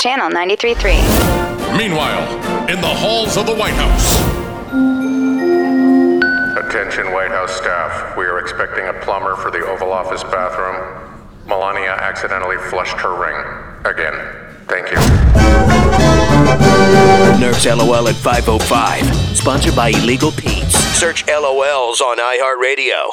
Channel 93.3. Meanwhile, in the halls of the White House. Attention White House staff. We are expecting a plumber for the Oval Office bathroom. Melania accidentally flushed her ring. Again. Thank you. Nerf's LOL at 505. Sponsored by Illegal Pete's. Search LOLs on iHeartRadio.